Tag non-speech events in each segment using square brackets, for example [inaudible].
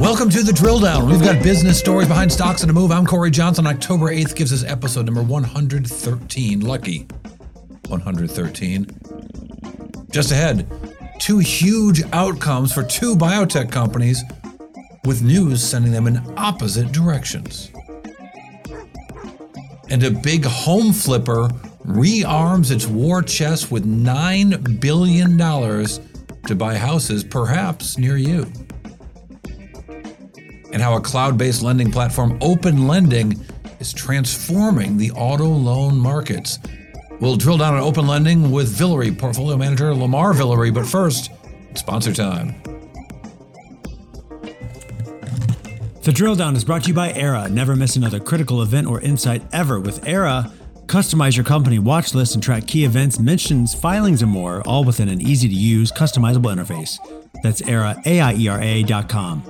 Welcome to the drill down. We've got business stories behind stocks and a move. I'm Cory Johnson. October 8th gives us episode number 113. Lucky 113. Just ahead, two huge outcomes for two biotech companies with news sending them in opposite directions. And a big home flipper rearms its war chest with $9 billion to buy houses, perhaps near you and how a cloud based lending platform, Open Lending, is transforming the auto loan markets. We'll drill down on Open Lending with Villere portfolio manager Lamar Villere, but first, sponsor time. The drill down is brought to you by Aiera. Never miss another critical event or insight ever with Aiera. Customize your company watch list and track key events, mentions, filings, and more, all within an easy to use, customizable interface. That's Aiera, A-I-E-R-A dot com.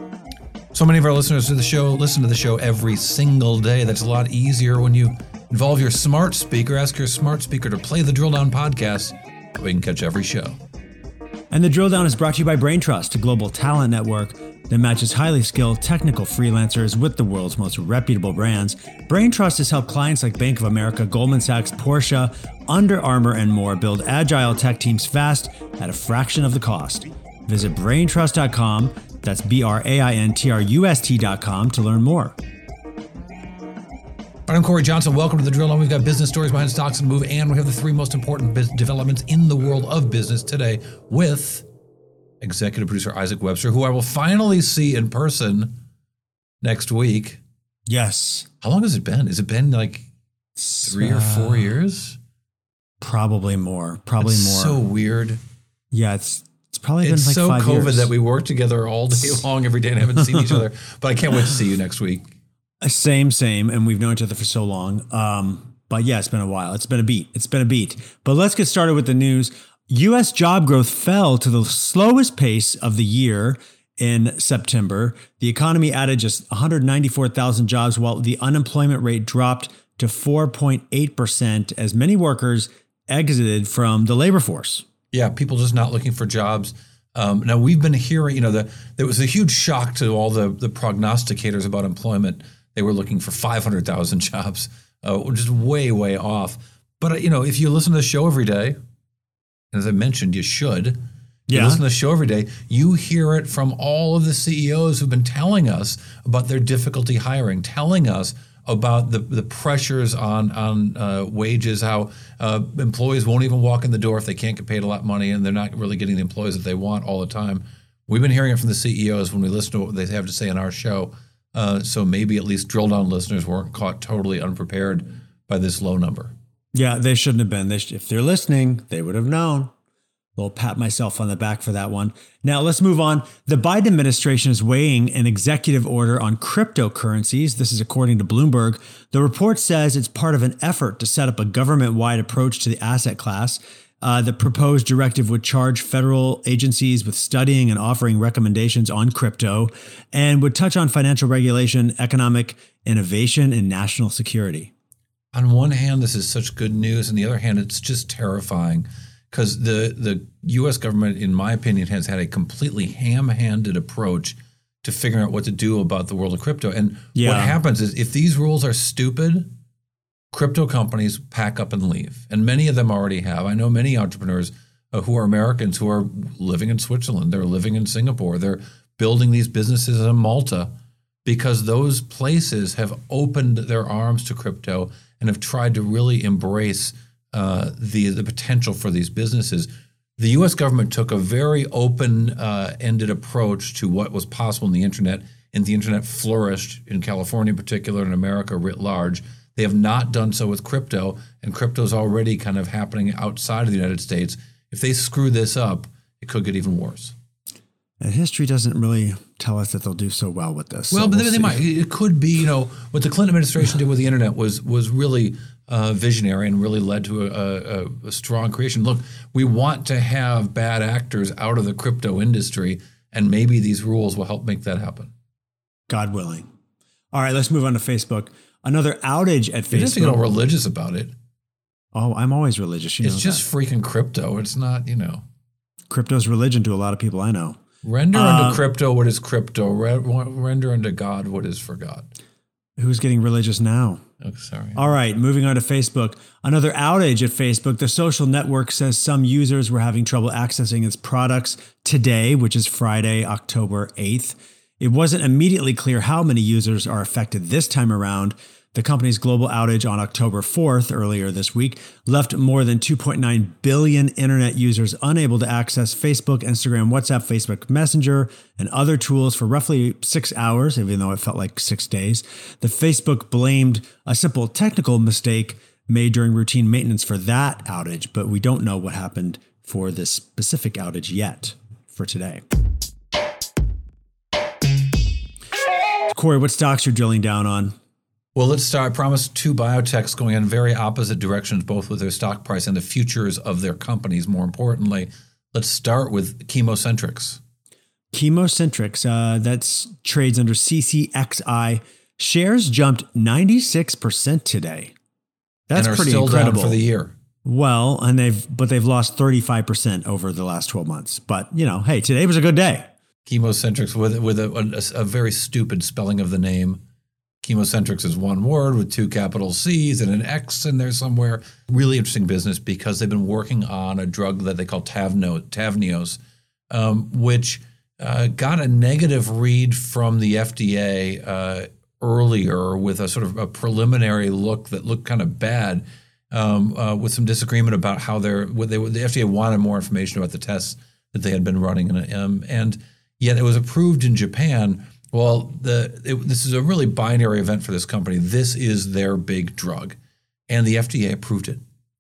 So many of our listeners to the show listen to the show every single day. That's a lot easier when you involve your smart speaker. Ask your smart speaker to play the Drill Down podcast. We can catch every show. And the drill down is brought to you by Braintrust, a global talent network that matches highly skilled technical freelancers with the world's most reputable brands. Braintrust has helped clients like Bank of America, Goldman Sachs, Porsche, Under Armour, and more build agile tech teams fast at a fraction of the cost. Visit braintrust.com that's B R A I N T R U S T.com to learn more. I'm Cory Johnson. Welcome to the Drill Down. We've got business stories behind stocks and move, and we have the three most important biz- developments in the world of business today with executive producer Isaac Webster, who I will finally see in person next week. Yes. How long has it been? Has it been like three or four Uh, years? Probably more. Probably It's more. So weird. yeah, it's probably It's been like so COVID years. that we work together all day [laughs] long, every day, and haven't seen each other. But I can't wait to see you next week. Uh, Same, same, and we've known each other for so long. Um, but yeah, it's been a while. It's been a beat. It's been a beat. But let's get started with the news. U.S. job growth fell to the slowest pace of the year in September. The economy added just 194,000 jobs, while the unemployment rate dropped to 4.8% as many workers exited from the labor force. Yeah, people just not looking for jobs. Um, now we've been hearing, you know, the, there was a huge shock to all the the prognosticators about employment. They were looking for 500,000 [laughs] jobs, uh, which is way, way off. But uh, you know, if you listen to the show every day, and as I mentioned, you should. You Yeah. listen to the show every day. You hear it from all of the CEOs who've been telling us about their difficulty hiring, telling us about the, the pressures on on uh, wages, how uh, employees won't even walk in the door if they can't get paid a lot of money, and they're not really getting the employees that they want all the time. We've been hearing it from the CEOs when we listen to what they have to say on our show. Uh, so maybe at least drill down listeners weren't caught totally unprepared by this low number. Yeah, they shouldn't have been. They sh- if they're listening, they would have known. Little pat myself on the back for that one. Now let's move on. The Biden administration is weighing an executive order on cryptocurrencies. This is according to Bloomberg. The report says it's part of an effort to set up a government-wide approach to the asset class. Uh, the proposed directive would charge federal agencies with studying and offering recommendations on crypto and would touch on financial regulation, economic innovation, and national security. on one hand, this is such good news, and the other hand, it's just terrifying because the the U.S. government, in my opinion, has had a completely ham-handed approach to figuring out what to do about the world of crypto. And Yeah. what happens is, if these rules are stupid, crypto companies pack up and leave, and many of them already have. I know many entrepreneurs uh, who are Americans who are living in Switzerland, they're living in Singapore, they're building these businesses in Malta because those places have opened their arms to crypto and have tried to really embrace uh, the the potential for these businesses. The U.S. government took a very open-ended approach to what was possible in the internet, and the internet flourished in California, in particular, in America writ large. They have not done so with crypto, and crypto is already kind of happening outside of the United States. If they screw this up, it could get even worse. And history doesn't really tell us that they'll do so well with this. Well, so but we'll they see. might. It could be, you know, what the Clinton administration did with the internet was was really uh, visionary and really led to a, a, a strong creation. Look, we want to have bad actors out of the crypto industry, and maybe these rules will help make that happen. God willing. All right, let's move on to Facebook. Another outage at You don't have to get all religious about it. Oh, I'm always religious. You know It's just freaking crypto. It's not, you know. crypto's religion to a lot of people I know. Render Uh, unto crypto what is crypto. Re- render unto God what is for God. Who's getting religious now? Oh, sorry. All right, moving on to Facebook. Another outage at Facebook. The social network says some users were having trouble accessing its products today, which is Friday, October 8th. It wasn't immediately clear how many users are affected this time around. The company's global outage on October 4th, earlier this week, left more than 2.9 billion internet users unable to access Facebook, Instagram, WhatsApp, Facebook Messenger, and other tools for roughly six hours, even though it felt like six days. The Facebook blamed a simple technical mistake made during routine maintenance for that outage, but we don't know what happened for this specific outage yet for today. Cory, what stocks are you're drilling down on? Well, let's start. I promised two biotechs going in very opposite directions, both with their stock price and the futures of their companies. More importantly, let's start with ChemoCentryx. ChemoCentryx, uh, that's trades under CCXI. Shares jumped 96% today. That's pretty incredible. for the year. well, and they've but they've lost 35% over the last 12 months. But, you know, hey, today was a good day. ChemoCentryx with with a, a, a very stupid spelling of the name. ChemoCentryx is one word with two capital C's and an X in there somewhere. Really interesting business because they've been working on a drug that they call Tavno, Tavneos, um, which uh, got a negative read from the FDA uh, earlier with a sort of a preliminary look that looked kind of bad, um, uh, with some disagreement about how they're. They, the FDA wanted more information about the tests that they had been running, and, um, and yet it was approved in Japan. Well, the it, this is a really binary event for this company. This is their big drug, and the FDA approved it.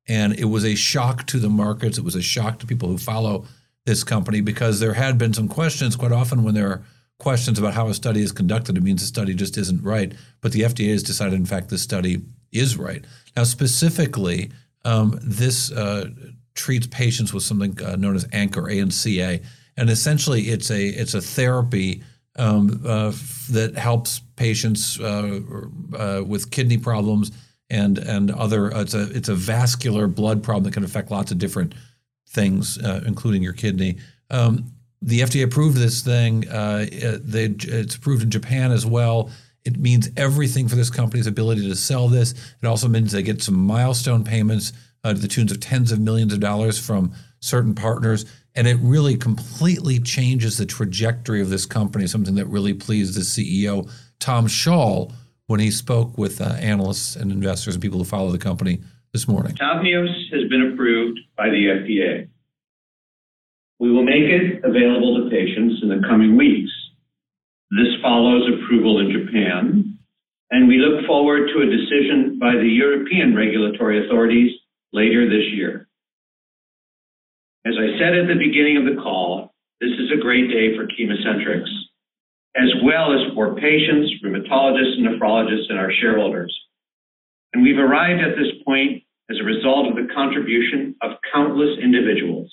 And it was a shock to the markets. It was a shock to people who follow this company because there had been some questions. Quite often, when there are questions about how a study is conducted, it means the study just isn't right. But the FDA has decided, in fact, this study is right. Now, specifically, um, this uh, treats patients with something uh, known as ANCA or ANCA, and essentially, it's a it's a therapy um, uh, that helps patients uh, uh, with kidney problems and and other. Uh, it's a it's a vascular blood problem that can affect lots of different things, including your kidney. Um, the FDA approved this thing. It- they, it's approved in Japan as well. It means everything for this company's ability to sell this. It also means they get some milestone payments uh, to the tunes of tens of millions of dollars from certain partners. And it really completely changes the trajectory of this company, something that really pleased the CEO, Tom Schall, when he spoke with uh, analysts and investors and people who follow the company this morning. Tavneos has been approved by the FDA. We will make it available to patients in the coming weeks. This follows approval in Japan, and we look forward to a decision by the European regulatory authorities later this year. As I said at the beginning of the call, this is a great day for ChemoCentryx, as well as for patients, rheumatologists, and nephrologists, and our shareholders. And we've arrived at this point as a result of the contribution of countless individuals.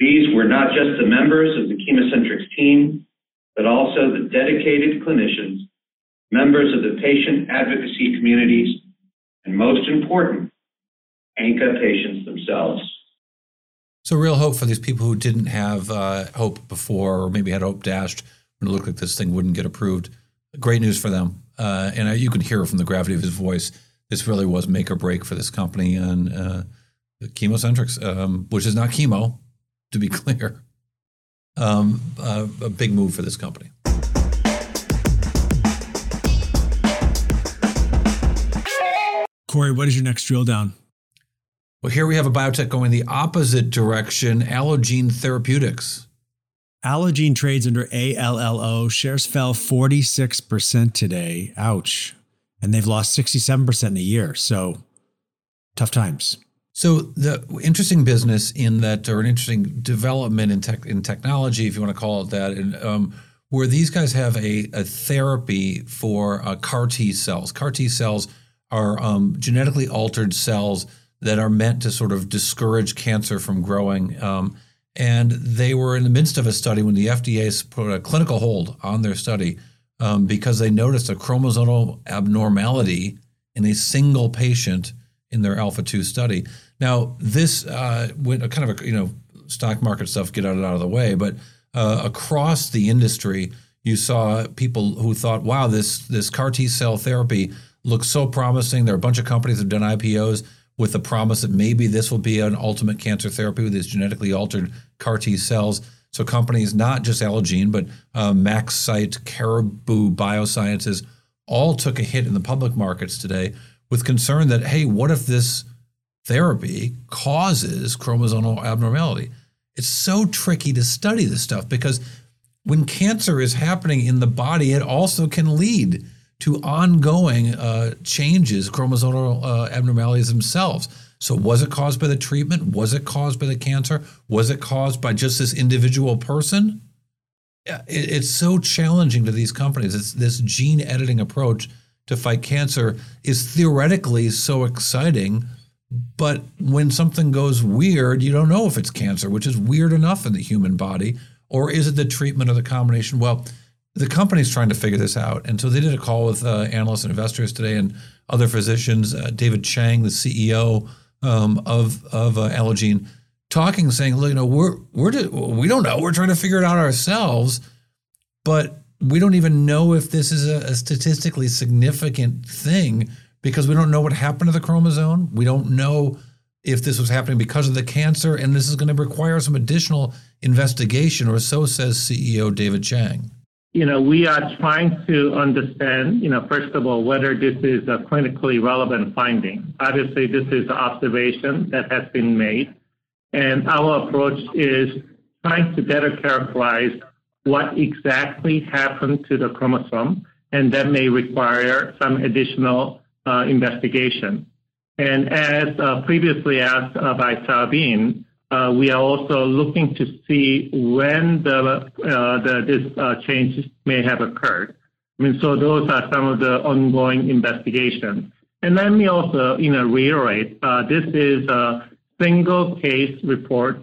These were not just the members of the ChemoCentryx team, but also the dedicated clinicians, members of the patient advocacy communities, and most important, ANCA patients themselves. So, real hope for these people who didn't have uh, hope before, or maybe had hope dashed when it looked like this thing wouldn't get approved. Great news for them. Uh, and you can hear from the gravity of his voice, this really was make or break for this company and uh, ChemoCentryx, um, which is not chemo, to be [laughs] clear. Um, uh, a big move for this company. Cory, what is your next drill down? Well, here we have a biotech going the opposite direction Allogene Therapeutics. Allogene trades under ALLO. Shares fell 46% today. Ouch. And they've lost 67% in a year. So tough times. So the interesting business in that, or an interesting development in tech in technology, if you want to call it that, and um, where these guys have a, a therapy for uh, CAR T cells. CAR T cells are um, genetically altered cells that are meant to sort of discourage cancer from growing. Um, and they were in the midst of a study when the FDA put a clinical hold on their study um, because they noticed a chromosomal abnormality in a single patient in their Alpha 2 study. Now, this uh, went kind of a, you know, stock market stuff, get out, out of the way, but uh, across the industry, you saw people who thought, wow, this, this CAR T cell therapy looks so promising. There are a bunch of companies that have done IPOs with the promise that maybe this will be an ultimate cancer therapy with these genetically altered CAR T cells. So companies, not just Allogene, but uh, MaxCyte, Caribou Biosciences, all took a hit in the public markets today with concern that, hey, what if this therapy causes chromosomal abnormality? It's so tricky to study this stuff because when cancer is happening in the body, it also can lead to ongoing uh, changes, chromosomal uh, abnormalities themselves. So, was it caused by the treatment? Was it caused by the cancer? Was it caused by just this individual person? It, it's so challenging to these companies. It's this gene editing approach to fight cancer is theoretically so exciting, but when something goes weird, you don't know if it's cancer, which is weird enough in the human body, or is it the treatment or the combination? Well, the company's trying to figure this out. And so they did a call with uh, analysts and investors today and other physicians. Uh, David Chang, the CEO um, of of uh, Allogene, talking, saying, "Look, you know, we're we're we don't know. We're trying to figure it out ourselves, but we don't even know if this is a, a statistically significant thing because we don't know what happened to the chromosome. We don't know." if this was happening because of the cancer, and this is going to require some additional investigation, or so says CEO David Chang you know, we are trying to understand, you know, first of all, whether this is a clinically relevant finding. Obviously, this is an observation that has been made, and our approach is trying to better characterize what exactly happened to the chromosome, and that may require some additional uh, investigation. And as uh, previously asked uh, by Sabine, uh, we are also looking to see when uh, this uh, change may have occurred. I mean, so those are some of the ongoing investigations. And let me also, you know, reiterate, this is a single case report,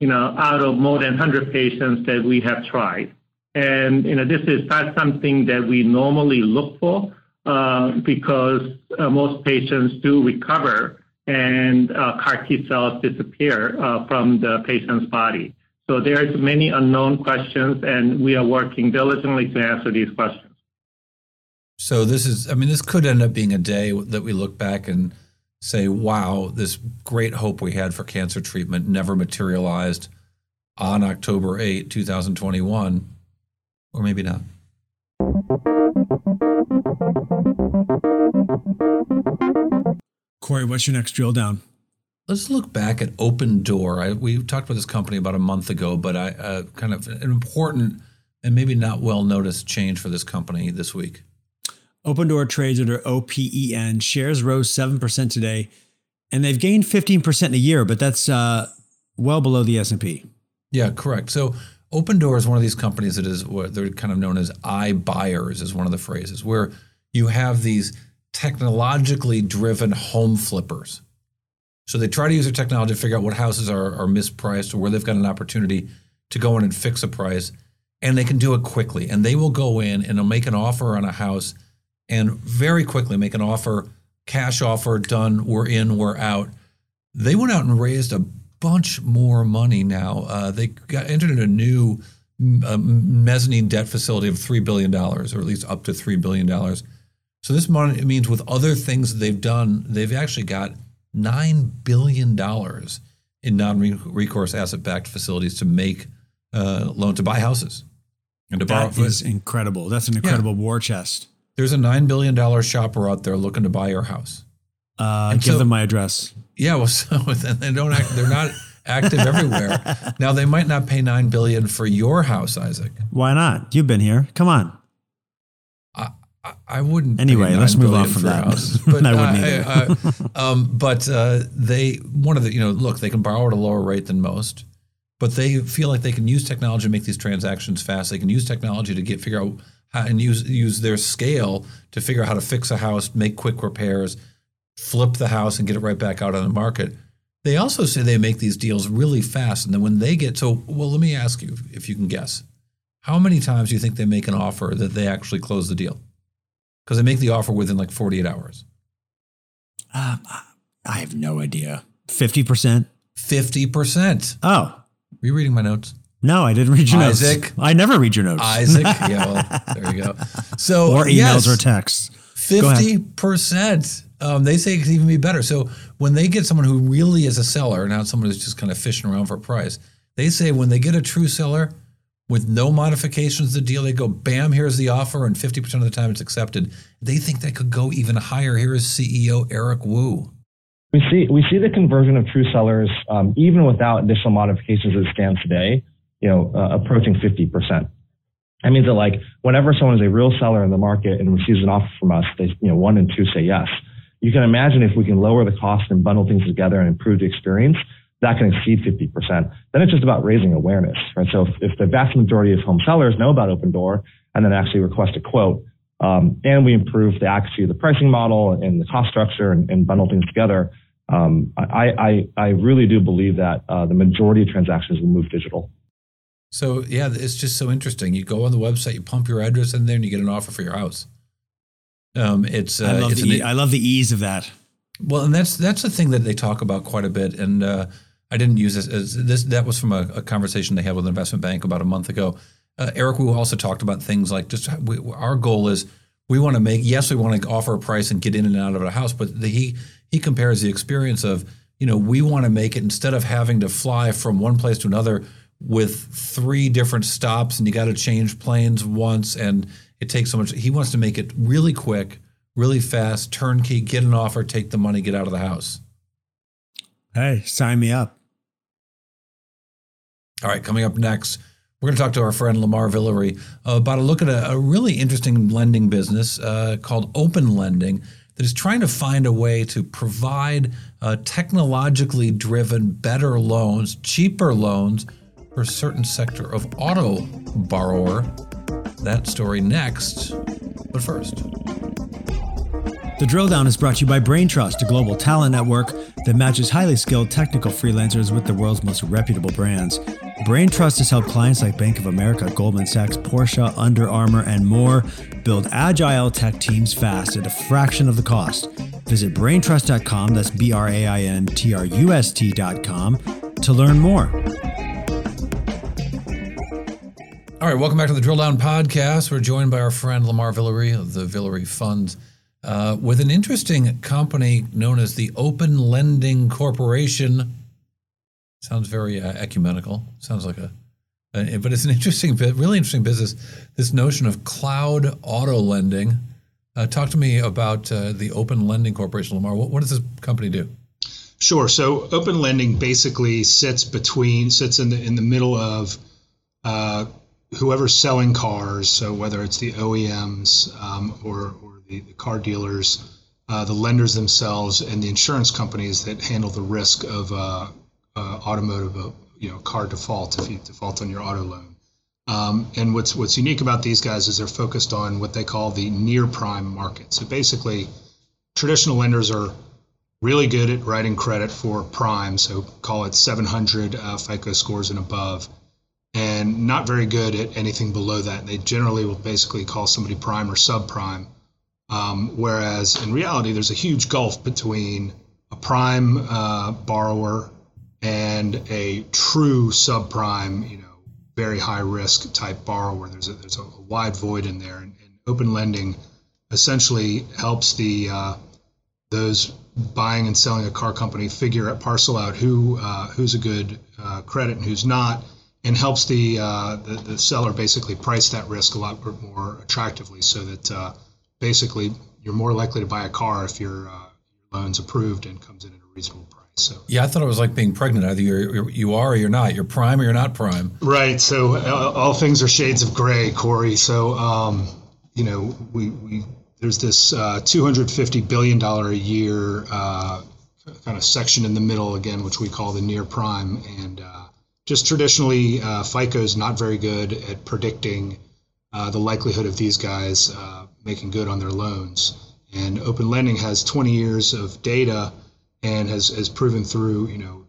you know, out of more than 100 patients that we have tried. And, you know, this is not something that we normally look for, because most patients do recover and uh, CAR T cells disappear uh, from the patient's body. So there's many unknown questions, and we are working diligently to answer these questions. So this is, I mean, this could end up being a day that we look back and say, wow, this great hope we had for cancer treatment never materialized on October 8, 2021, or maybe not. Cory, what's your next drill down? Let's look back at Opendoor. I, we talked about this company about a month ago, but I uh, kind of an important and maybe not well noticed change for this company this week. Opendoor trades under OPEN. Shares rose 7% today, and they've gained 15% in a year, but that's uh, well below the S&P. Yeah, correct. So Opendoor is one of these companies that is what they're kind of known as iBuyers is one of the phrases where you have these technologically driven home flippers. So they try to use their technology to figure out what houses are, are mispriced or where they've got an opportunity to go in and fix a price. And they can do it quickly. And they will go in and they'll make an offer on a house and very quickly make an offer, cash offer, done, we're in, we're out. They went out and raised a bunch more money now. Uh, they got entered in a new uh, mezzanine debt facility of $3 billion, or at least up to $3 billion so this money means with other things that they've done, they've actually got nine billion dollars in non-recourse asset-backed facilities to make uh, loan to buy houses and to borrow. That is incredible. That's an incredible yeah. war chest. There's a nine billion dollar shopper out there looking to buy your house. Uh, give so, them my address. Yeah, well, [laughs] so they don't act. They're not active everywhere. [laughs] Now they might not pay nine billion for your house, Isaac. Why not? You've been here. Come on. I wouldn't. Anyway, let's move on from that. houses. [laughs] But I wouldn't uh, uh, um, but uh, they one of the you know look they can borrow at a lower rate than most, but they feel like they can use technology to make these transactions fast. They can use technology to get figure out how and use use their scale to figure out how to fix a house, make quick repairs, flip the house, and get it right back out on the market. They also say they make these deals really fast, and then when they get so well, let me ask you if you can guess, how many times do you think they make an offer that they actually close the deal? Because they make the offer within like 48 hours. Um, I have no idea. 50%? 50%. Oh, Are you reading my notes? no, I didn't read your notes. Isaac. notes. I never read your notes. Isaac. [laughs] yeah, well, there you go. So, or emails yes, or texts. 50%. Um, they say it could even be better. So when they get someone who really is a seller, not someone who's just kind of fishing around for a price, they say when they get a true seller with no modifications to the deal, they go, bam, here's the offer, and 50% of the time it's accepted. They think that could go even higher. Here is CEO Eric Wu. We see we see the conversion of true sellers um, even without additional modifications as it stands today, you know, uh, approaching 50%. That means that like whenever someone is a real seller in the market and receives an offer from us, they you know one and two say yes. You can imagine if we can lower the cost and bundle things together and improve the experience, that can exceed 50%. Then it's just about raising awareness, right? So if, if the vast majority of home sellers know about Opendoor and then actually request a quote, um, and we improve the accuracy of the pricing model and the cost structure and, and bundle things together, um, I, I, I really do believe that uh, the majority of transactions will move digital. So yeah, it's just so interesting. You go on the website, you pump your address in there, and you get an offer for your house. Um, it's uh, I, love it's the, an- I love the ease of that. Well, and that's that's the thing that they talk about quite a bit. And uh, I didn't use this as this. That was from a, a conversation they had with an investment bank about a month ago. Uh, Eric Wu also talked about things like just we, our goal is we want to make yes we want to offer a price and get in and out of a house, but the, he he compares the experience of you know we want to make it instead of having to fly from one place to another with three different stops and you got to change planes once and it takes so much. He wants to make it really quick, really fast, turnkey, get an offer, take the money, get out of the house. Hey, sign me up. All right, coming up next, we're going to talk to our friend Lamar Villere about a look at a, a really interesting lending business uh, called Open Lending that is trying to find a way to provide uh, technologically driven, better loans, cheaper loans for a certain sector of auto borrower. That story next, but first. The Drill Down is brought to you by Braintrust, a global talent network that matches highly skilled technical freelancers with the world's most reputable brands. Braintrust has helped clients like Bank of America, Goldman Sachs, Porsche, Under Armour, and more build agile tech teams fast at a fraction of the cost. Visit braintrust.com, that's B R A I N T R U S T.com, to learn more. All right, welcome back to the Drill Down Podcast. We're joined by our friend Lamar Villere of the Villere Fund uh, with an interesting company known as the Open Lending Corporation. Sounds very uh, ecumenical. Sounds like a, a, but it's an interesting, really interesting business. This notion of cloud auto lending. Uh, talk to me about uh, the Open Lending Corporation, Lamar. What, what does this company do? Sure. So open lending basically sits between sits in the in the middle of uh, whoever's selling cars. So whether it's the OEMs um, or or the, the car dealers, uh, the lenders themselves, and the insurance companies that handle the risk of uh, uh, automotive, uh, you know, car default if you default on your auto loan. Um, and what's what's unique about these guys is they're focused on what they call the near prime market. So basically, traditional lenders are really good at writing credit for prime, so call it 700 uh, FICO scores and above, and not very good at anything below that. They generally will basically call somebody prime or subprime. Um, whereas in reality, there's a huge gulf between a prime uh, borrower and a true subprime, you know, very high risk type borrower. There's a, there's a wide void in there, and, and open lending essentially helps the uh, those buying and selling a car company figure out parcel out who uh, who's a good uh, credit and who's not, and helps the, uh, the, the seller basically price that risk a lot more attractively, so that uh, basically you're more likely to buy a car if your, uh, loan's approved and comes in at a reasonable price. So Yeah, I thought it was like being pregnant. Either you're, you are or you're not. You're prime or you're not prime. right, so uh, all things are shades of gray, Cory. So um, you know, we, we there's this uh, 250 billion dollar a year uh, kind of section in the middle again, which we call the near prime, and uh, just traditionally, uh, FICO is not very good at predicting uh, the likelihood of these guys uh, making good on their loans. And Open Lending has 20 years of data and has, has proven through you know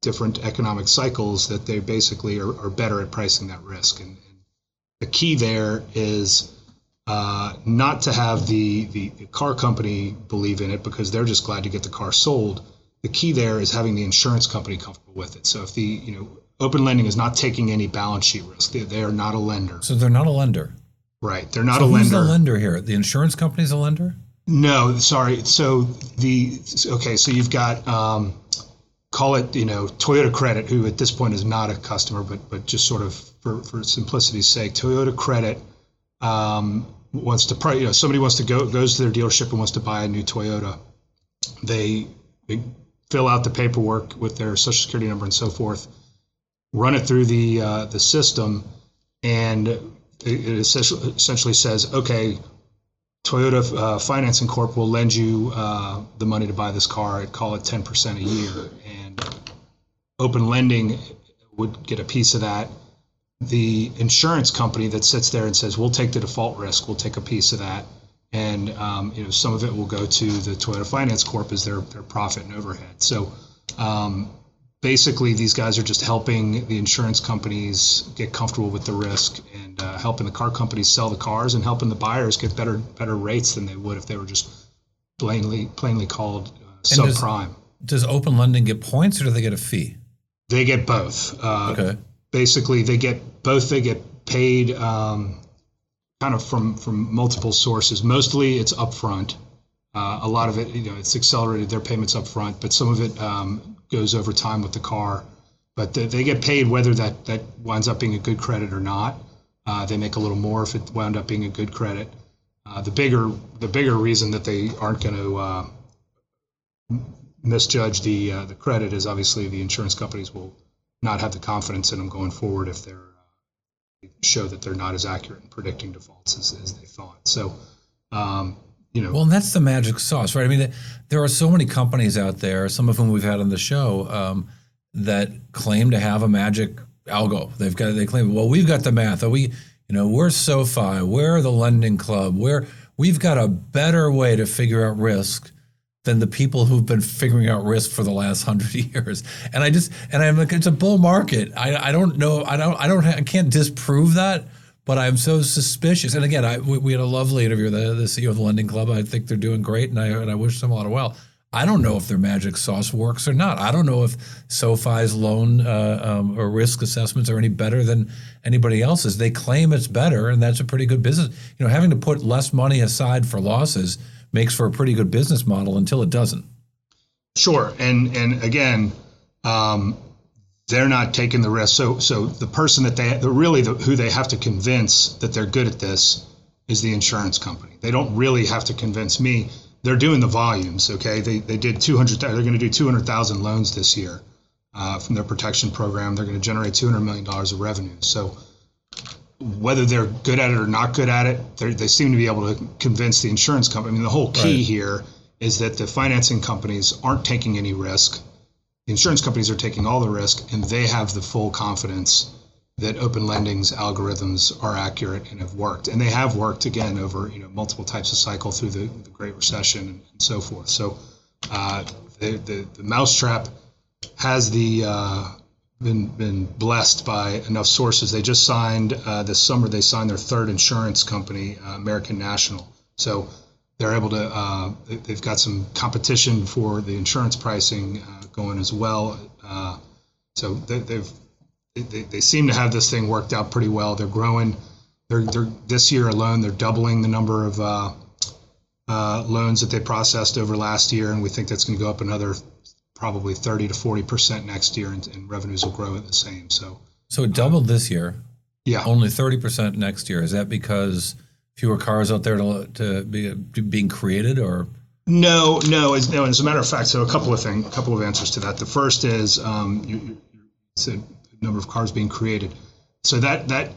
different economic cycles that they basically are, are better at pricing that risk. And, and the key there is uh, not to have the, the, the car company believe in it because they're just glad to get the car sold. The key there is having the insurance company comfortable with it. So if the you know open lending is not taking any balance sheet risk, they, they are not a lender. So they're not a lender. Right, they're not so a who's lender. the lender here? The insurance company's a lender. No, sorry. So the okay, so you've got um, call it you know Toyota Credit, who at this point is not a customer, but but just sort of for for simplicity's sake, Toyota Credit um, wants to pri- you know somebody wants to go goes to their dealership and wants to buy a new Toyota. They, they fill out the paperwork with their social security number and so forth, run it through the uh, the system, and it, essentially, says, okay, Toyota uh, Financing Corp will lend you uh, the money to buy this car. I'd call it 10% a year. And open lending would get a piece of that. The insurance company that sits there and says, we'll take the default risk, we'll take a piece of that. And um, you know some of it will go to the Toyota Finance Corp as their, their profit and overhead. So um, basically, these guys are just helping the insurance companies get comfortable with the risk and uh, helping the car companies sell the cars and helping the buyers get better better rates than they would if they were just plainly plainly called uh, And does- subprime. Does open lending get points or do they get a fee? They get both. Uh, Okay. Basically, they get both. They get paid um, kind of from from multiple sources. Mostly, it's upfront. Uh, a lot of it, you know, it's accelerated their payments upfront, but some of it um, goes over time with the car. But they, they get paid whether that that winds up being a good credit or not. Uh, they make a little more if it wound up being a good credit. Uh, the bigger the bigger reason that they aren't going to uh, misjudge the uh, the credit is obviously the insurance companies will not have the confidence in them going forward if they're uh, show that they're not as accurate in predicting defaults as, as they thought. So, um, you know, Well, and that's the magic sauce, right? I mean, there are so many companies out there, some of whom we've had on the show, um, that claim to have a magic algo. They've got they claim, well, we've got the math. Or we, you know, we're SoFi, we're the lending club, we're we've got a better way to figure out risk than the people who've been figuring out risk for the last hundred [laughs] years. And I just and I'm like, it's a bull market. I I don't know. I don't I don't I can't disprove that. But I'm so suspicious. And again, I we, we had a lovely interview with the, the CEO of the Lending Club. I think they're doing great, and I and I wish them a lot of well. I don't know if their magic sauce works or not. I don't know if SoFi's loan uh, um, or risk assessments are any better than anybody else's. They claim it's better, and that's a pretty good business. You know, having to put less money aside for losses makes for a pretty good business model until it doesn't. Sure, and and again, um, they're not taking the risk. So so the person that they the really the, who they have to convince that they're good at this is the insurance company. They don't really have to convince me. They're doing the volumes. Okay, they they did two hundred. They're going to do two hundred thousand loans this year uh, from their protection program. They're going to generate two hundred million dollars of revenue. So whether they're good at it or not good at it, they seem to be able to convince the insurance company. I mean, the whole key Right. here is that the financing companies aren't taking any risk. The insurance companies are taking all the risk, and they have the full confidence that open lending's algorithms are accurate and have worked. And they have worked again over you know multiple types of cycle through the, the Great Recession and, so forth. So uh, the, the the mousetrap has the uh, been been blessed by enough sources. They just signed uh, this summer. They signed their third insurance company, uh, American National. So they're able to. Uh, they- they've got some competition for the insurance pricing uh, going as well. Uh, so they, they've they, they seem to have this thing worked out pretty well. They're growing. They're, they're this year alone. They're doubling the number of uh, uh, loans that they processed over last year, and we think that's going to go up another probably 30 to 40 percent next year, and, and revenues will grow at the same. So So it doubled this year, yeah, only thirty percent next year. Is that because fewer cars out there to, to be to being created, or No, no, as, no. As a matter of fact, so a couple of things, a couple of answers to that. The first is um, you, you said number of cars being created. So that that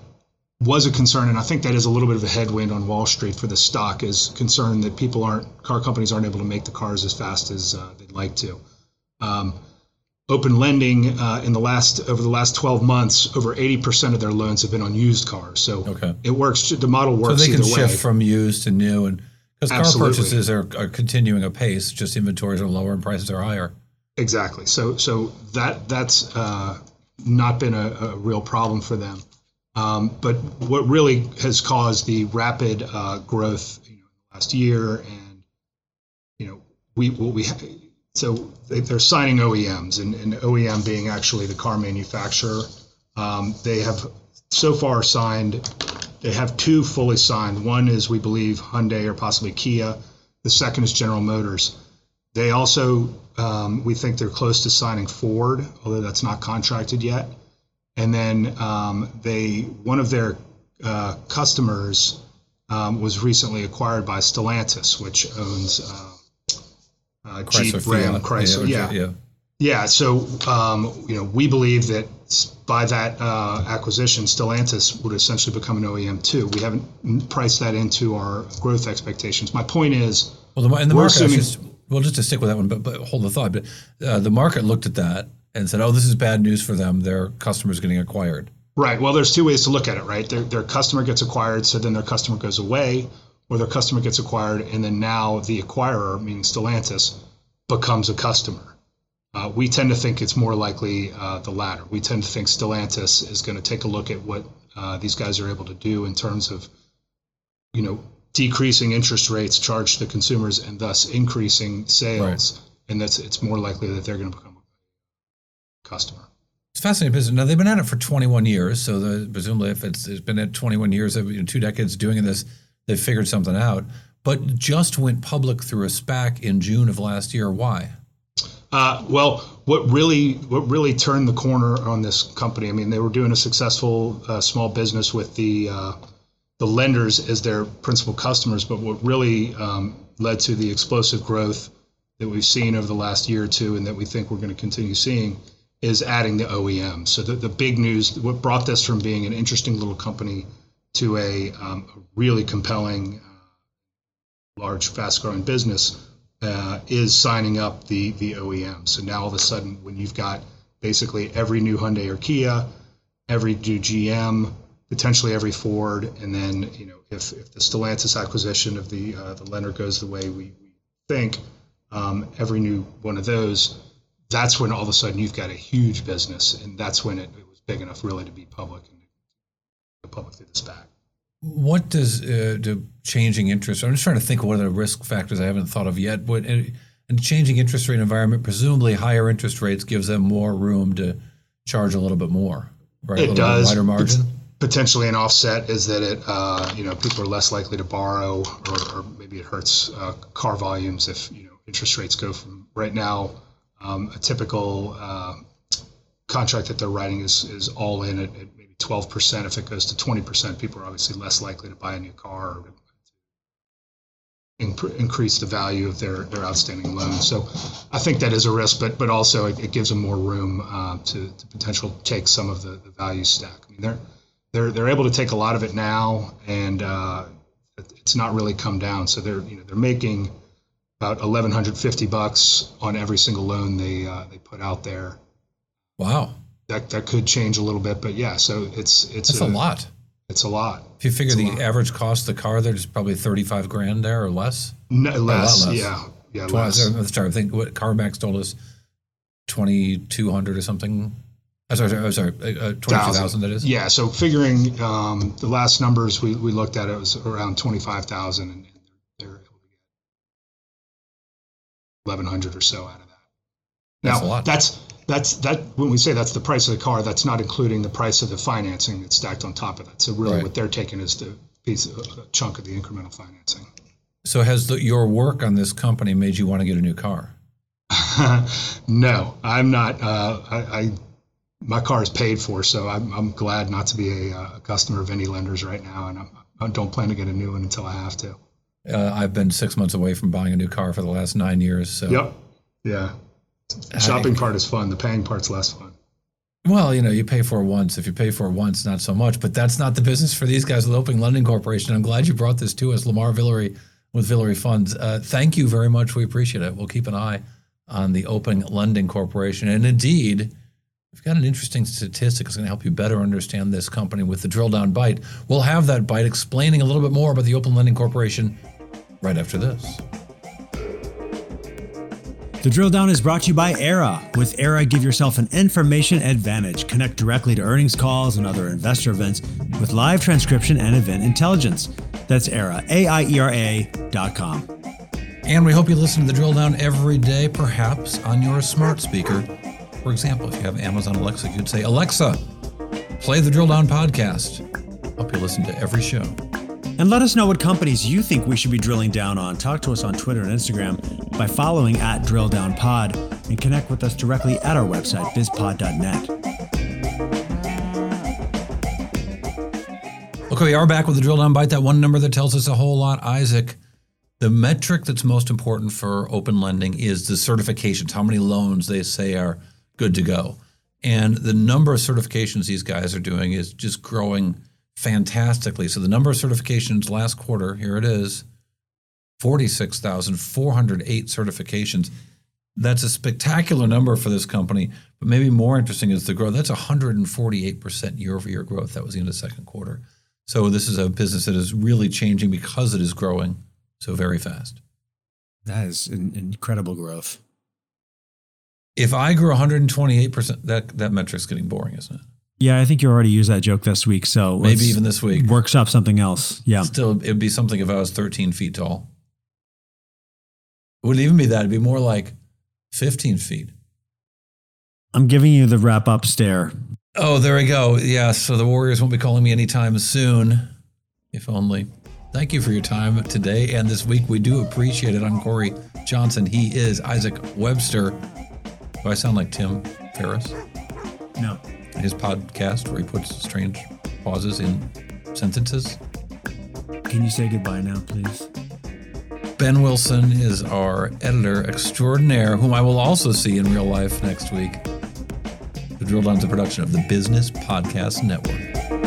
was a concern, and I think that is a little bit of a headwind on Wall Street for the stock. Is concern that people aren't car companies aren't able to make the cars as fast as uh, they'd like to. Um, open lending uh, in the last over the last 12 months, over 80% of their loans have been on used cars. So Okay. it works. The model works So they can shift way. from used to new, and because car purchases are, are continuing apace, just inventories are lower and prices are higher. Exactly. So so that that's uh, not been a, a real problem for them. Um, but what really has caused the rapid uh, growth you know, last year, and you know, we what we so they, they're signing OEMs, and, and OEM being actually the car manufacturer. Um, they have so far signed. They have two fully signed. One is, we believe, Hyundai or possibly Kia. The second is General Motors. They also, um, we think they're close to signing Ford, although that's not contracted yet. And then um, they, one of their uh, customers um, was recently acquired by Stellantis, which owns uh, uh, Jeep, Ram, Chrysler. Yeah, yeah. yeah. So, um, you know, we believe that by that uh, acquisition, Stellantis would essentially become an OEM too. We haven't priced that into our growth expectations. My point is, Well, the, and the market, assuming- just, well, just to stick with that one, but, but hold the thought. But uh, the market looked at that and said, "Oh, this is bad news for them. Their customers getting acquired." Right. Well, there's two ways to look at it, right? Their, their customer gets acquired, so then their customer goes away, or their customer gets acquired, and then now the acquirer, meaning Stellantis, becomes a customer. Uh, we tend to think it's more likely uh, the latter. We tend to think Stellantis is going to take a look at what uh, these guys are able to do in terms of, you know, decreasing interest rates charged to consumers and thus increasing sales, and that's it's more likely that they're going to become a customer. It's fascinating business. Now they've been at it for 21 years, so the, presumably, if it's, it's been at 21 years, of, you know, two decades doing this, they've figured something out. But just went public through a SPAC in June of last year. Why? Uh, well, what really what really turned the corner on this company? I mean, they were doing a successful uh, small business with the uh, the lenders as their principal customers, but what really um, led to the explosive growth that we've seen over the last year or two, and that we think we're going to continue seeing, is adding the OEM. So the, the big news, what brought this from being an interesting little company to a, um, a really compelling, uh, large, fast-growing business uh, is signing up the the OEM. So now all of a sudden, when you've got basically every new Hyundai or Kia, every new GM, potentially every Ford, and then you know if, if the Stellantis acquisition of the uh, the lender goes the way we, we think, um, every new one of those, that's when all of a sudden you've got a huge business, and that's when it, it was big enough really to be public and public through the SPAC. What does uh, do changing interest? I'm just trying to think of what are the risk factors I haven't thought of yet. But in in changing interest rate environment, presumably higher interest rates gives them more room to charge a little bit more, right? a It does. wider margin. potentially an offset is that it, uh, you know, people are less likely to borrow, or, or maybe it hurts uh, car volumes if you know interest rates go from right now. Um, a typical uh, contract that they're writing is is all in at, at maybe twelve percent. If it goes to twenty percent, people are obviously less likely to buy a new car or inc- increase the value of their their outstanding loan. So I think that is a risk, but but also it, it gives them more room uh, to to potentially take some of the, the value stack. I mean, they're they're they're able to take a lot of it now, and uh, it's not really come down. So they're you know they're making about eleven hundred fifty bucks on every single loan they uh, they put out there. Wow, That that could change a little bit, but yeah. So it's it's that's a lot. It's a lot. If you figure the lot. average cost of the car, there's probably 35 grand there or less. No, less, less. yeah, yeah, Twenty- less. I'm sorry, I think what CarMax told us 2,200 or something. I'm sorry, sorry, sorry uh, 22,000 that is. Yeah, so figuring um, the last numbers we, we looked at, it was around twenty five thousand, and they're able to get eleven hundred or so out of that. Now That's a lot. that's that's that when we say that's the price of the car, that's not including the price of the financing that's stacked on top of that. So really, Right. what they're taking is the piece, of, a chunk of the incremental financing. So has the, your work on this company made you want to get a new car? [laughs] no, I'm not. Uh, I, I my car is paid for, so I'm, I'm glad not to be a, uh, a customer of any lenders right now, and I'm, I don't plan to get a new one until I have to. Uh, I've been six months away from buying a new car for the last nine years. So Yep. Yeah. Shopping part is fun. The paying part's less fun. Well, you know, you pay for it once. If you pay for it once, not so much. But that's not the business for these guys with Open Lending Corporation. I'm glad you brought this to us, Lamar Villere with Villere Funds. Uh, thank you very much. We appreciate it. We'll keep an eye on the Open Lending Corporation. And indeed, we've got an interesting statistic that's going to help you better understand this company with the drill down bite. We'll have that bite explaining a little bit more about the Open Lending Corporation right after this. The drill down is brought to you by Aiera. With Aiera, give yourself an information advantage. Connect directly to earnings calls and other investor events with live transcription and event intelligence. That's Aiera, A I E R A dot com. And we hope you listen to the drill down every day, perhaps on your smart speaker. For example, if you have Amazon Alexa, you'd say, Alexa, play the drill down podcast. Hope you listen to every show. And let us know what companies you think we should be drilling down on. Talk to us on Twitter and Instagram by following at Drill Down Pod and connect with us directly at our website, bizpod.net. Okay, we are back with the drill down bite. That one number that tells us a whole lot, Isaac. The metric that's most important for open lending is the certifications, how many loans they say are good to go. And the number of certifications these guys are doing is just growing fantastically. So the number of certifications last quarter, here it is 46,408 certifications. That's a spectacular number for this company. But maybe more interesting is the growth. That's 148% year over year growth. That was the in the second quarter. So this is a business that is really changing because it is growing so very fast. That is an incredible growth. If I grew 128%, that, that metric's getting boring, isn't it? Yeah, I think you already used that joke this week. So maybe even this week. Workshop something else. Yeah. Still, it'd be something if I was 13 feet tall. It wouldn't even be that. It'd be more like 15 feet. I'm giving you the wrap up stare. Oh, there we go. Yeah. So the Warriors won't be calling me anytime soon. If only. Thank you for your time today and this week. We do appreciate it. I'm Cory Johnson. He is Isaac Webster. Do I sound like Tim Ferriss? No his podcast where he puts strange pauses in sentences. Can you say goodbye now, please? Ben Wilson is our editor extraordinaire, whom I will also see in real life next week. The Drill Down's a production of the Business Podcast Network.